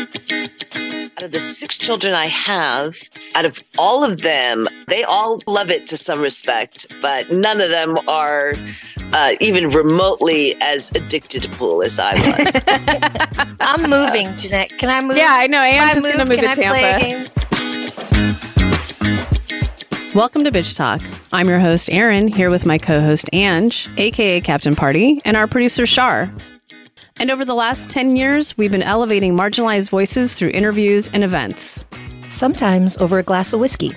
Out of the six children I have, out of all of them, they all love it to some respect, but none of them are uh, even remotely as addicted to pool as I was. I'm moving, Jeanette. Can I move? Yeah, I know. I'm just going to move Can to I play a Tampa. Welcome to Bitch Talk. I'm your host, Aaron, here with my co host, Ange, aka Captain Party, and our producer, Shar. And over the last 10 years, we've been elevating marginalized voices through interviews and events. Sometimes over a glass of whiskey.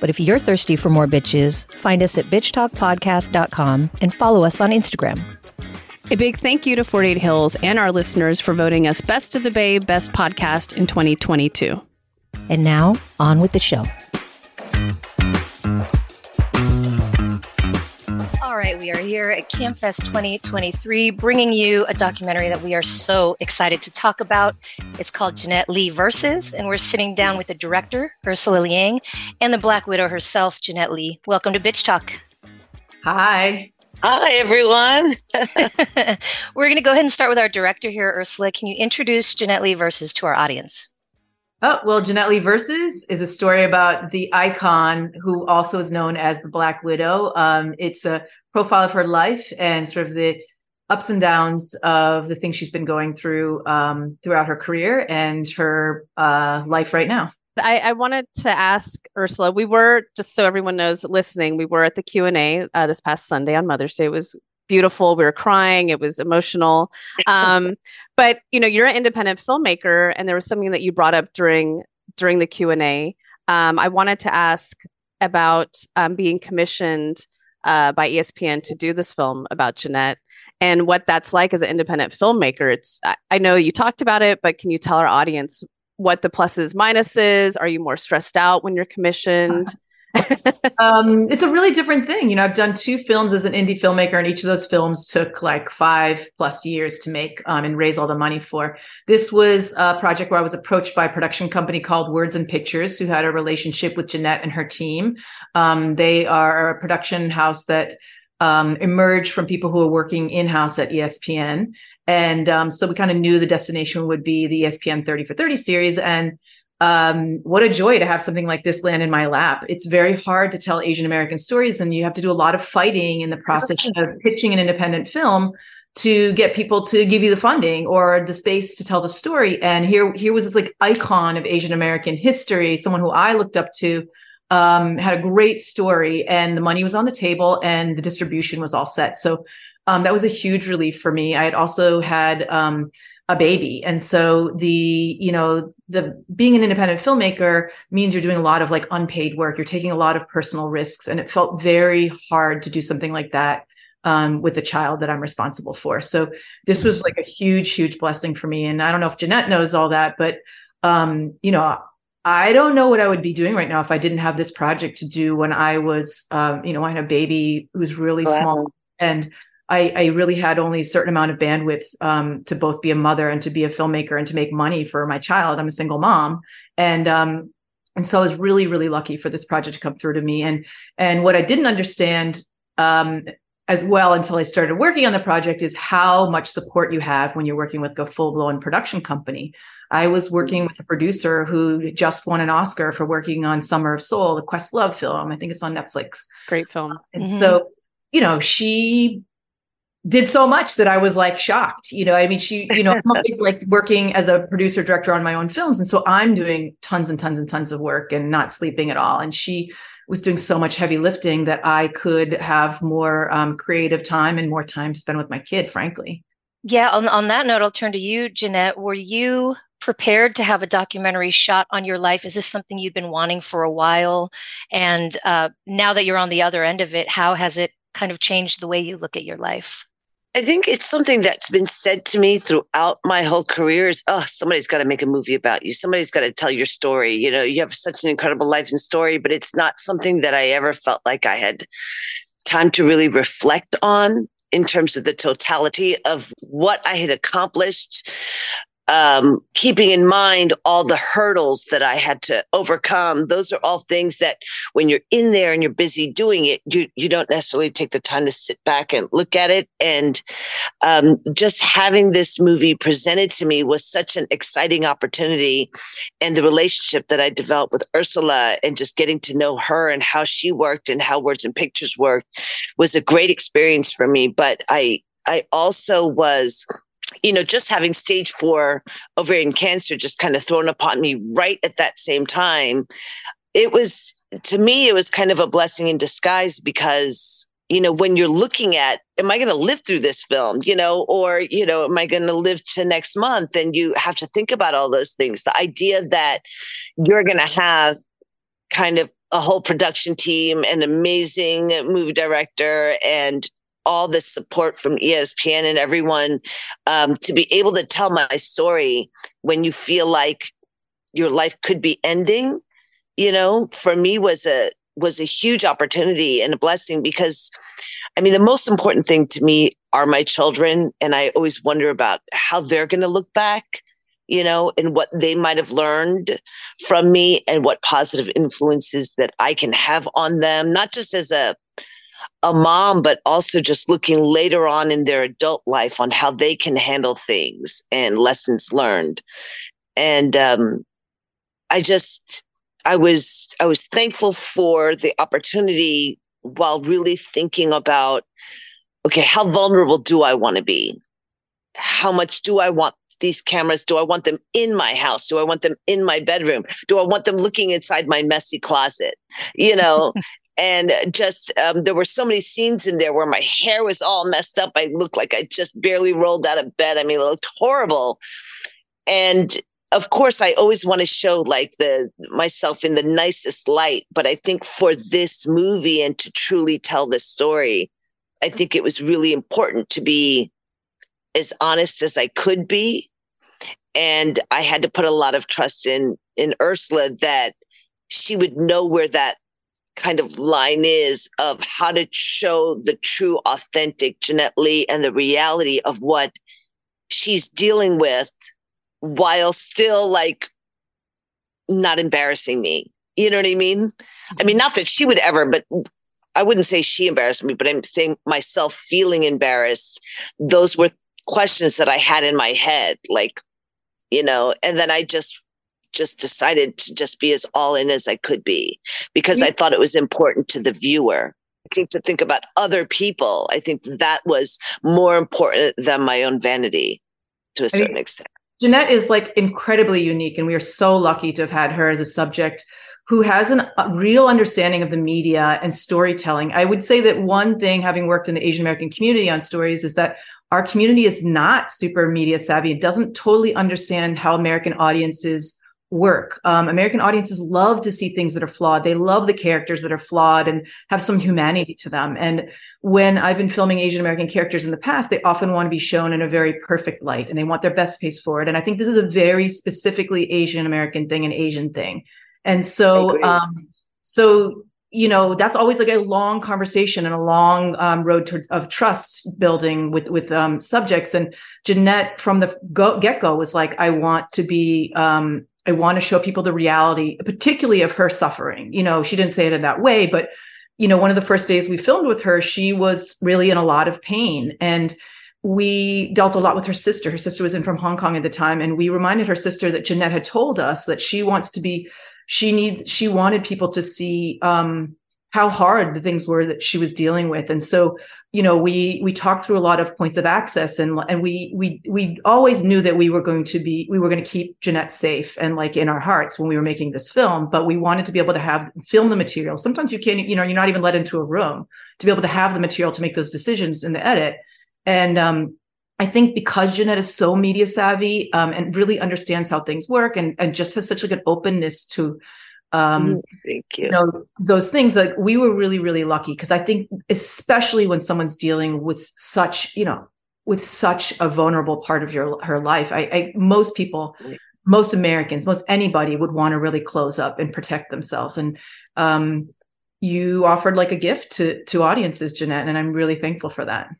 But if you're thirsty for more bitches, find us at bitchtalkpodcast.com and follow us on Instagram. A big thank you to 48 Hills and our listeners for voting us Best of the Bay Best Podcast in 2022. And now, on with the show. We are here at CAAMFest 2023 bringing you a documentary that we are so excited to talk about. It's called Jeanette Lee Versus, and we're sitting down with the director, Ursula Liang, and the Black Widow herself, Jeanette Lee. Welcome to Bitch Talk. Hi. Hi, everyone. we're going to go ahead and start with our director here, Ursula. Can you introduce Jeanette Lee Versus to our audience? Oh, well, Jeanette Lee Versus is a story about the icon who also is known as the Black Widow. Um, it's a profile of her life and sort of the ups and downs of the things she's been going through um, throughout her career and her uh, life right now. I, I, wanted to ask Ursula. We were just so everyone knows, listening. We were at the Q and A uh, this past Sunday on Mother's Day. It was beautiful. We were crying. It was emotional. Um, but you know, you're an independent filmmaker, and there was something that you brought up during during the Q and A. Um, I wanted to ask about um, being commissioned uh, by ESPN to do this film about Jeanette and what that's like as an independent filmmaker. It's I, I know you talked about it, but can you tell our audience what the pluses minuses? Are you more stressed out when you're commissioned? um, it's a really different thing. You know, I've done two films as an indie filmmaker, and each of those films took like five plus years to make um, and raise all the money for. This was a project where I was approached by a production company called Words and Pictures, who had a relationship with Jeanette and her team. Um, they are a production house that um, emerged from people who are working in house at ESPN. And um, so we kind of knew the destination would be the ESPN 30 for 30 series. And um, what a joy to have something like this land in my lap. It's very hard to tell Asian American stories, and you have to do a lot of fighting in the process of pitching an independent film to get people to give you the funding or the space to tell the story. And here, here was this like icon of Asian American history, someone who I looked up to, um, had a great story, and the money was on the table, and the distribution was all set. So um, that was a huge relief for me. I had also had um, a baby and so the you know the being an independent filmmaker means you're doing a lot of like unpaid work you're taking a lot of personal risks and it felt very hard to do something like that um, with the child that i'm responsible for so this was like a huge huge blessing for me and i don't know if jeanette knows all that but um, you know I don't know what I would be doing right now if I didn't have this project to do when I was, um, you know, I had a baby who's really wow. small and I, I, really had only a certain amount of bandwidth um, to both be a mother and to be a filmmaker and to make money for my child. I'm a single mom, and um, and so I was really really lucky for this project to come through to me. And and what I didn't understand um, as well until I started working on the project is how much support you have when you're working with a full blown production company. I was working with a producer who just won an Oscar for working on Summer of Soul, the Questlove film. I think it's on Netflix. Great film. And mm-hmm. so, you know, she did so much that I was like shocked. You know, I mean, she, you know, I'm always like working as a producer director on my own films. And so I'm doing tons and tons and tons of work and not sleeping at all. And she was doing so much heavy lifting that I could have more um, creative time and more time to spend with my kid, frankly. Yeah. On, on that note, I'll turn to you, Jeanette. Were you prepared to have a documentary shot on your life? Is this something you've been wanting for a while? And uh, now that you're on the other end of it, how has it kind of changed the way you look at your life? I think it's something that's been said to me throughout my whole career is, oh, somebody's got to make a movie about you. Somebody's got to tell your story. You know, you have such an incredible life and story, but it's not something that I ever felt like I had time to really reflect on in terms of the totality of what I had accomplished um, keeping in mind all the hurdles that I had to overcome. Those are all things that when you're in there and you're busy doing it, you, you don't necessarily take the time to sit back and look at it. And um, just having this movie presented to me was such an exciting opportunity. And the relationship that I developed with Ursula and just getting to know her and how she worked and how words and pictures worked was a great experience for me. But I, I also was you know, just having stage four ovarian cancer just kind of thrown upon me right at that same time, it was to me, it was kind of a blessing in disguise because you know, when you're looking at, am I going to live through this film, you know, or, you know, am I going to live to next month? And you have to think about all those things. The idea that you're going to have kind of a whole production team, an amazing movie director, and all this support from ESPN and everyone um, to be able to tell my story when you feel like your life could be ending, you know, for me was a was a huge opportunity and a blessing because I mean the most important thing to me are my children and I always wonder about how they're going to look back you know, and what they might have learned from me and what positive influences that I can have on them, not just as a a mom, but also just looking later on in their adult life on how they can handle things and lessons learned. And um, I just, I was, I was thankful for the opportunity while really thinking about, okay, how vulnerable do I want to be? How much do I want these cameras? Do I want them in my house? Do I want them in my bedroom? Do I want them looking inside my messy closet? You know, and just um, there were so many scenes in there where my hair was all messed up. I looked like i just barely rolled out of bed. I mean it looked horrible. And of course i always want to show like the myself in the nicest light but i think for this movie and to truly tell this story i think it was really important to be as honest as i could be. And i had to put a lot of trust in in ursula that she would know where that kind of line is of how to show the true, authentic Jeanette Lee and the reality of what she's dealing with while still like not embarrassing me. You know what I mean? I mean, not that she would ever, but I wouldn't say she embarrassed me, but I'm saying myself feeling embarrassed. Those were questions that I had in my head, like, you know, and then I just just decided to just be as all in as I could be because I thought it was important to the viewer. I think to think about other people. I think that was more important than my own vanity to a certain I mean, extent. Jeanette is like incredibly unique, and we are so lucky to have had her as a subject who has an, a real understanding of the media and storytelling. I would say that one thing, having worked in the Asian American community on stories, is that our community is not super media savvy. It doesn't totally understand how American audiences work. Um, American audiences love to see things that are flawed. They love the characters that are flawed and have some humanity to them. And when I've been filming Asian American characters in the past, they often want to be shown in a very perfect light and they want their best face forward. And I think this is a very specifically Asian American thing, an Asian thing. And so, um, so you know that's always like a long conversation and a long um, road to, of trust building with with um, subjects and jeanette from the go, get-go was like i want to be um, I want to show people the reality, particularly of her suffering. You know, she didn't say it in that way, but you know, one of the first days we filmed with her, she was really in a lot of pain. And we dealt a lot with her sister. Her sister was in from Hong Kong at the time. And we reminded her sister that Jeanette had told us that she wants to be, she needs, she wanted people to see um, how hard the things were that she was dealing with. And so you know we we talked through a lot of points of access and and we we we always knew that we were going to be we were going to keep Jeanette safe and like in our hearts when we were making this film but we wanted to be able to have film the material. Sometimes you can't you know you're not even let into a room to be able to have the material to make those decisions in the edit. And um I think because Jeanette is so media savvy um, and really understands how things work and, and just has such like an openness to um mm, thank you. you know those things like we were really really lucky because i think especially when someone's dealing with such you know with such a vulnerable part of your her life i, I most people most americans most anybody would want to really close up and protect themselves. And um you offered like a gift to to audiences jeanette and i'm really thankful for that.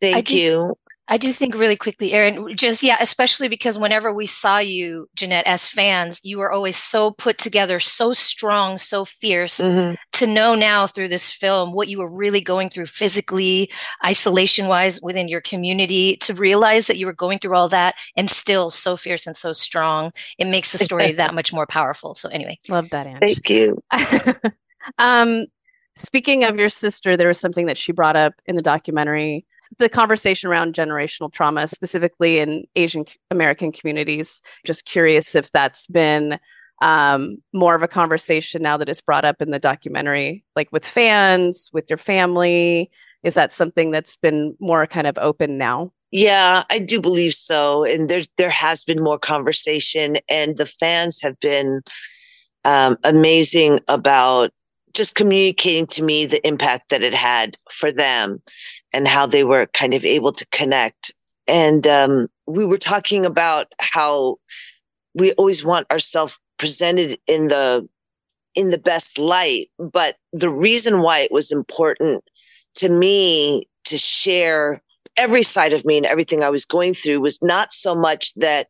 Thank you I do think really quickly, Erin, just yeah, especially because whenever we saw you, Jeanette, as fans, you were always so put together, so strong, so fierce. Mm-hmm. To know now through this film what you were really going through physically, isolation wise within your community, to realize that you were going through all that and still so fierce and so strong, it makes the story that much more powerful. So anyway, love that. Ange. Thank you. um, speaking of your sister, there was something that she brought up in the documentary the conversation around generational trauma, specifically in Asian American communities. Just curious if that's been um, more of a conversation now that it's brought up in the documentary, like with fans, with your family. Is that something that's been more kind of open now? Yeah, I do believe so. And there there has been more conversation, and the fans have been um, amazing about just communicating to me the impact that it had for them and how they were kind of able to connect. And um, we were talking about how we always want ourselves presented in the in the best light but the reason why it was important to me to share every side of me and everything I was going through was not so much that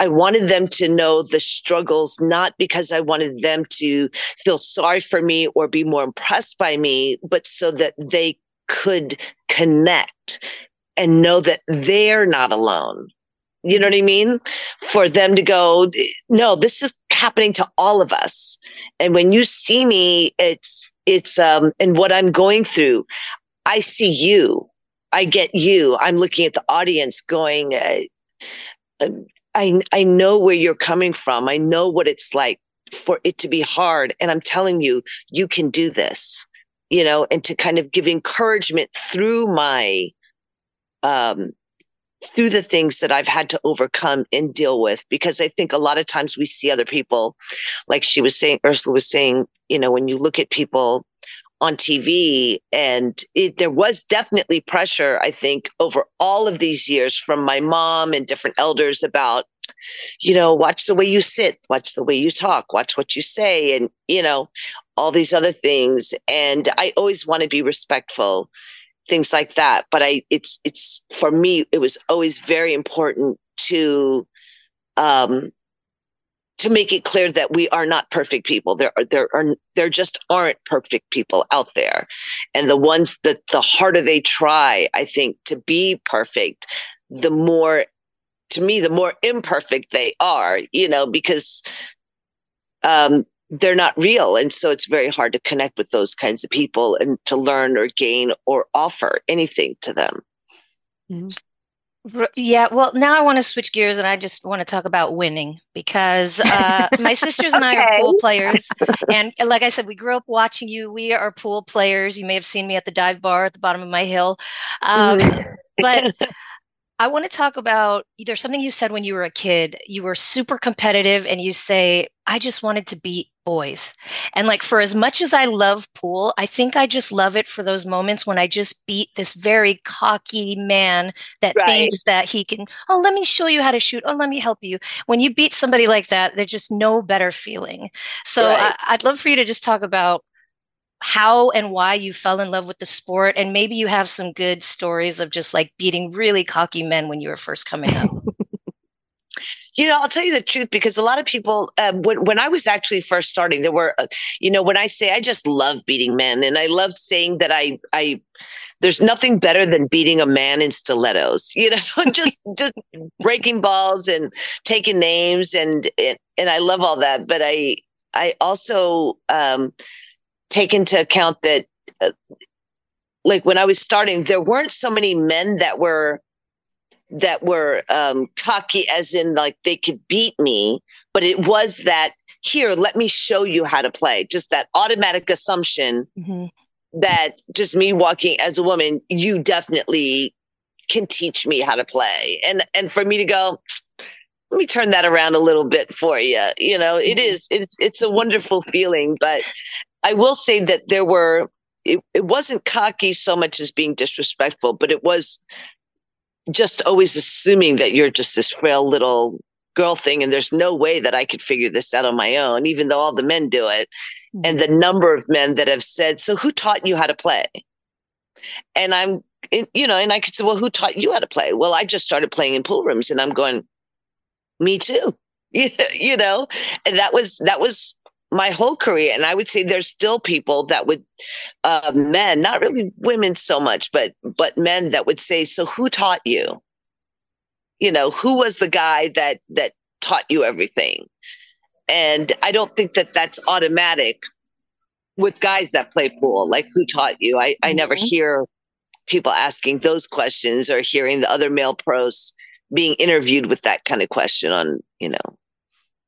I wanted them to know the struggles, not because I wanted them to feel sorry for me or be more impressed by me, but so that they could connect and know that they're not alone. You know what I mean? For them to go, no, this is happening to all of us. And when you see me, it's, it's, um, and what I'm going through, I see you. I get you. I'm looking at the audience going, uh, um, I, I know where you're coming from. I know what it's like for it to be hard. And I'm telling you, you can do this, you know, and to kind of give encouragement through my, um, through the things that I've had to overcome and deal with. Because I think a lot of times we see other people, like she was saying, Ursula was saying, you know, when you look at people on TV. And it, there was definitely pressure, I think, over all of these years from my mom and different elders about, you know, watch the way you sit, watch the way you talk, watch what you say, and, you know, all these other things. And I always want to be respectful, things like that. But I, it's, it's for me, it was always very important to, um, to make it clear that we are not perfect people. There are, there are, there just aren't perfect people out there. And the ones that the harder they try, I think, to be perfect, the more, to me, the more imperfect they are, you know, because, um, they're not real. And so it's very hard to connect with those kinds of people and to learn or gain or offer anything to them. Mm-hmm. Yeah, well, now I want to switch gears and I just want to talk about winning because uh, my sisters and I are pool players. And like I said, we grew up watching you. We are pool players. You may have seen me at the dive bar at the bottom of my hill. Um, mm-hmm. but I want to talk about either something you said when you were a kid. You were super competitive and you say, I just wanted to beat boys. And like for as much as I love pool, I think I just love it for those moments when I just beat this very cocky man that right. thinks that he can, oh, let me show you how to shoot. Oh, let me help you. When you beat somebody like that, there's just no better feeling. So right. I, I'd love for you to just talk about how and why you fell in love with the sport and maybe you have some good stories of just like beating really cocky men when you were first coming up. You know i'll tell you the truth because a lot of people um, when, when i was actually first starting there were uh, you know when i say i just love beating men and i love saying that i i there's nothing better than beating a man in stilettos you know just just breaking balls and taking names and, and and i love all that but i i also um take into account that uh, like when I was starting, there weren't so many men that were that were um, cocky, as in like they could beat me, but it was that here, let me show you how to play. Just that automatic assumption mm-hmm. that just me walking as a woman, you definitely can teach me how to play, and and for me to go, let me turn that around a little bit for you. You know, it mm-hmm. it's it's a wonderful feeling, but I will say that there were, it, it wasn't cocky so much as being disrespectful, but it was just always assuming that you're just this frail little girl thing and there's no way that I could figure this out on my own, even though all the men do it. And the mm-hmm. number of men that have said, So who taught you how to play? And I'm you know, and I could say, well, who taught you how to play? Well, I just started playing in pool rooms, and I'm going, me too. you know, and that was that was my whole career. And I would say there's still people that would, uh, men, not really women so much, but but men that would say, so who taught you? You know, who was the guy that that taught you everything? And I don't think that that's automatic with guys that play pool. Like, who taught you? I, I never mm-hmm. hear people asking those questions or hearing the other male pros being interviewed with that kind of question on, you know.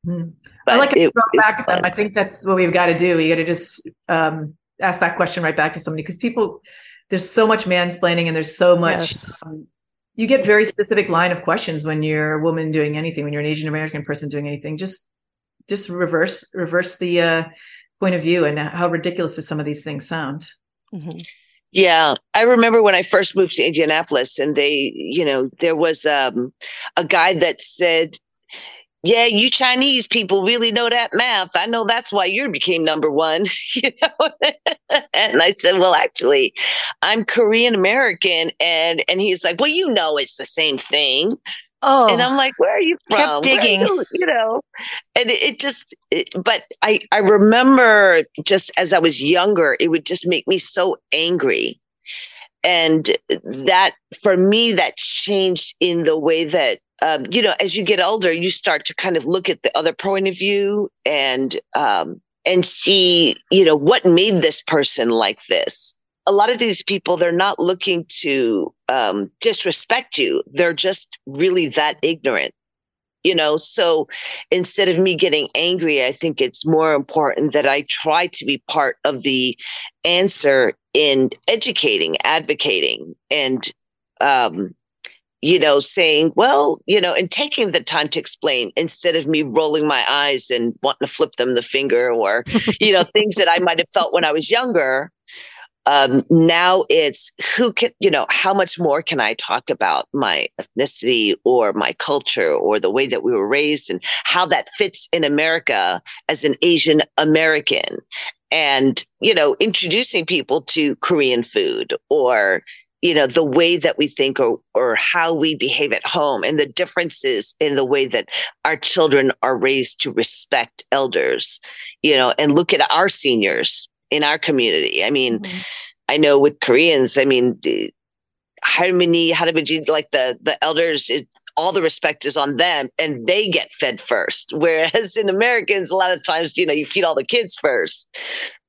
Mm. I like it, it back at them. I think that's what we've got to do. We got to just um, ask that question right back to somebody because people, there's so much mansplaining and there's so much. Yes. Um, you get very specific line of questions when you're a woman doing anything, when you're an Asian American person doing anything. Just, just reverse, reverse the uh, point of view and how ridiculous do some of these things sound. Mm-hmm. Yeah, I remember when I first moved to Indianapolis, and they, you know, there was um, a guy that said, "Yeah, you Chinese people really know that math. I know that's why you became number one." you know, and I said, "Well, actually, I'm Korean American," and and he's like, "Well, you know, it's the same thing." Oh, and I'm like, where are you from? Kept digging, you, you, know, and it, it just, it, but I, I remember just as I was younger, it would just make me so angry. And that for me, that's changed in the way that, um, you know, as you get older, you start to kind of look at the other point of view and, um, and see, you know, what made this person like this. A lot of these people they're not looking to um, disrespect you. They're just really that ignorant you know? So instead of me getting angry i think it's more important that i try to be part of the answer in educating advocating and um, you know saying well you know and taking the time to explain instead of me rolling my eyes and wanting to flip them the finger or you know things that i might have felt when i was younger. Um, now it's who can you know how much more can i talk about my ethnicity or my culture or the way that we were raised and how that fits in america as an asian american and you know introducing people to korean food or you know the way that we think or or how we behave at home and the differences in the way that our children are raised to respect elders you know and look at our seniors in our community. I mean, mm-hmm. I know with Koreans, I mean, harmony, harmony, like the the elders, it, all the respect is on them, and they get fed first. Whereas in Americans, a lot of times, you know, you feed all the kids first.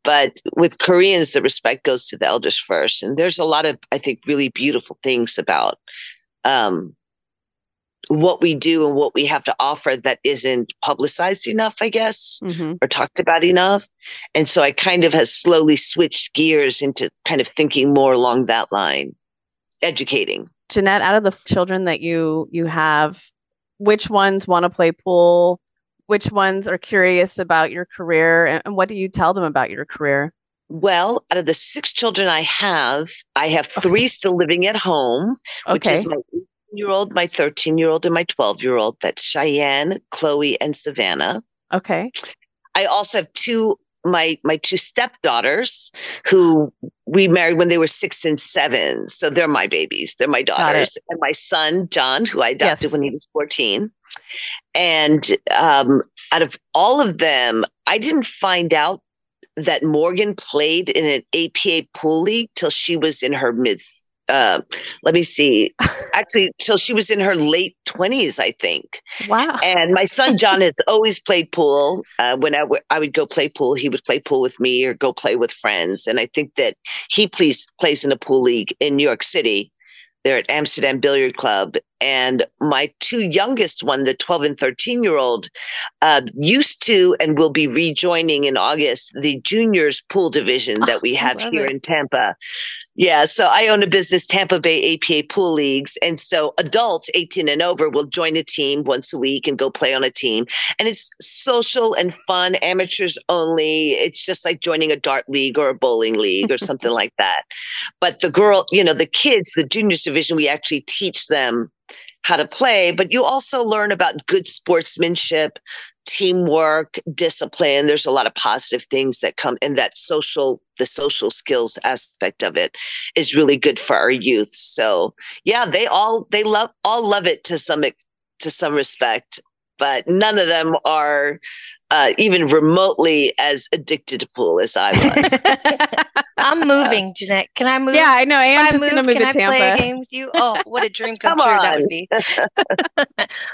But with Koreans, the respect goes to the elders first, and there's a lot of, I think, really beautiful things about um, what we do and what we have to offer that isn't publicized enough, I guess, mm-hmm. or talked about enough. And so I kind of has slowly switched gears into kind of thinking more along that line, educating. Jeanette, out of the children that you you have, which ones want to play pool? Which ones are curious about your career? And what do you tell them about your career? Well, out of the six children I have, I have three still living at home, which okay. is my year old, my 13 year old, and my 12 year old. That's Cheyenne, Chloe, and Savannah. Okay. I also have two my my two stepdaughters who we married when they were six and seven. So they're my babies. They're my daughters. And my son, John, who I adopted yes. when he was 14. And um, out of all of them, I didn't find out that Morgan played in an APA pool league till she was in her mid uh, let me see, actually, till she was in her late 20s, I think. Wow. And my son John has always played pool. Uh, when I, w- I would go play pool, he would play pool with me or go play with friends. And I think that he plays, plays in a pool league in New York City. They're at Amsterdam Billiard Club. And my two youngest one, the 12 and 13 year old, uh, used to and will be rejoining in August the juniors pool division that we have here it. in Tampa. Yeah, so I own a business, Tampa Bay APA Pool Leagues. And so adults 18 and over will join a team once a week and go play on a team. And it's social and fun, amateurs only. It's just like joining a dart league or a bowling league or something like that. But the girl, you know, the kids, the juniors division, we actually teach them how to play, but you also learn about good sportsmanship, teamwork, discipline. There's a lot of positive things that come in that social, the social skills aspect of it is really good for our youth. So yeah, they all, they love, all love it to some, to some respect, but none of them are uh, even remotely as addicted to pool as I was. I'm moving, Jeanette. Can I move? Yeah, I know. I'm just going to move Can to I Tampa. play a game with you? Oh, what a dream come, Come true on. that would be.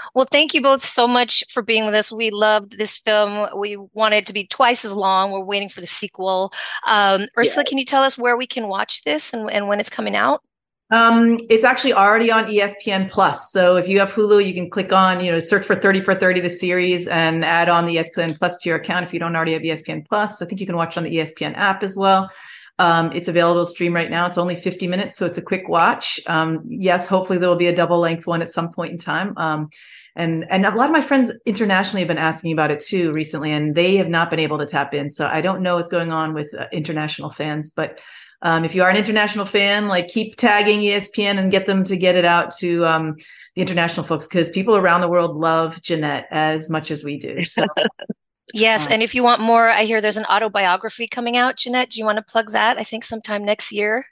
well, thank you both so much for being with us. We loved this film. We wanted it to be twice as long. We're waiting for the sequel. Um, Ursula, can you tell us where we can watch this and, and when it's coming out? Um, it's actually already on ESPN Plus. So if you have Hulu, you can click on, you know, search for 30 for 30, the series, and add on the ESPN Plus to your account if you don't already have ESPN Plus. I think you can watch on the ESPN app as well. Um, it's available to stream right now. It's only 50 minutes, so it's a quick watch. Um, yes, hopefully there will be a double length one at some point in time. Um, and and a lot of my friends internationally have been asking about it too recently, and they have not been able to tap in. So I don't know what's going on with uh, international fans, but um, if you are an international fan, like keep tagging ESPN and get them to get it out to um, the international folks because people around the world love Jeanette as much as we do. So Yes, Um, and if you want more, I hear there's an autobiography coming out. Jeanette, do you want to plug that? I think sometime next year.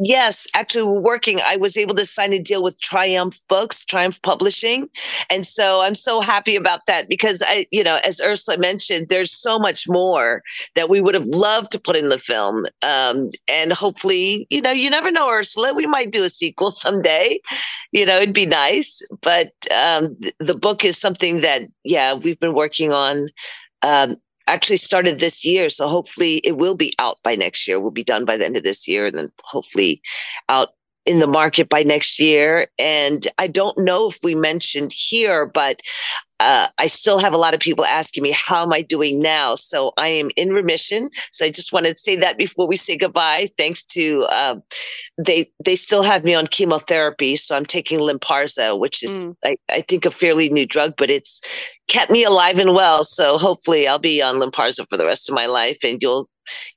Yes, actually, we're working. I was able to sign a deal with Triumph Books, Triumph Publishing. And so I'm so happy about that because I, you know, as Ursula mentioned, there's so much more that we would have loved to put in the film. Um, and hopefully, you know, you never know, Ursula, we might do a sequel someday. You know, it'd be nice. But um, th- the book is something that, yeah, we've been working on. Um, actually started this year. So hopefully it will be out by next year. We'll be done by the end of this year and then hopefully out in the market by next year. And I don't know if we mentioned here, but uh, I still have a lot of people asking me, how am I doing now? So I am in remission. So I just wanted to say that before we say goodbye. Thanks to uh, they, they still have me on chemotherapy, so I'm taking Lynparza, which is Mm. I, I think a fairly new drug, but it's kept me alive and well. So hopefully I'll be on Lynparza for the rest of my life, and you'll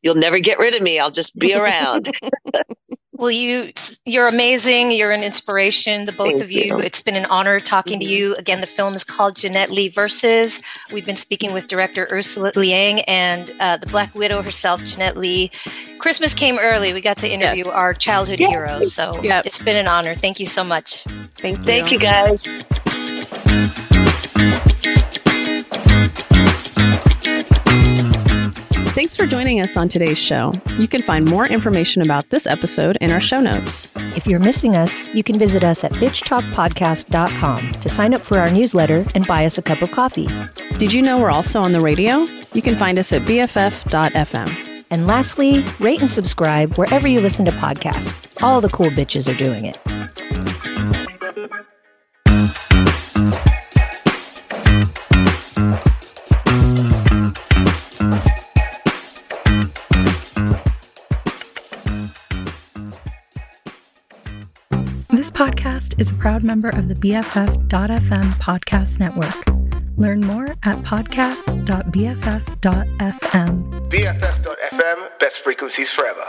you'll never get rid of me. I'll just be around. Well, you you're amazing. You're an inspiration. The both Thank of you. you. It's been an honor talking to Mhm. you. Again, the film is called Jeanette Lee Versus. We've been speaking with director Ursula Liang and uh, the Black Widow herself, Jeanette Lee. Christmas came early. We got to interview Yes. our childhood Yay. heroes. So Yep. it's been an honor. Thank you so much. Thank you. Thank you, guys. Thanks for joining us on today's show. You can find more information about this episode in our show notes. If you're missing us, you can visit us at bitchtalkpodcast.com to sign up for our newsletter and buy us a cup of coffee. Did you know we're also on the radio? You can find us at bff.fm. And lastly, rate and subscribe wherever you listen to podcasts. All the cool bitches are doing it. Proud member of the BFF.FM podcast network. Learn more at podcasts.bff.fm. BFF.FM, best frequencies forever.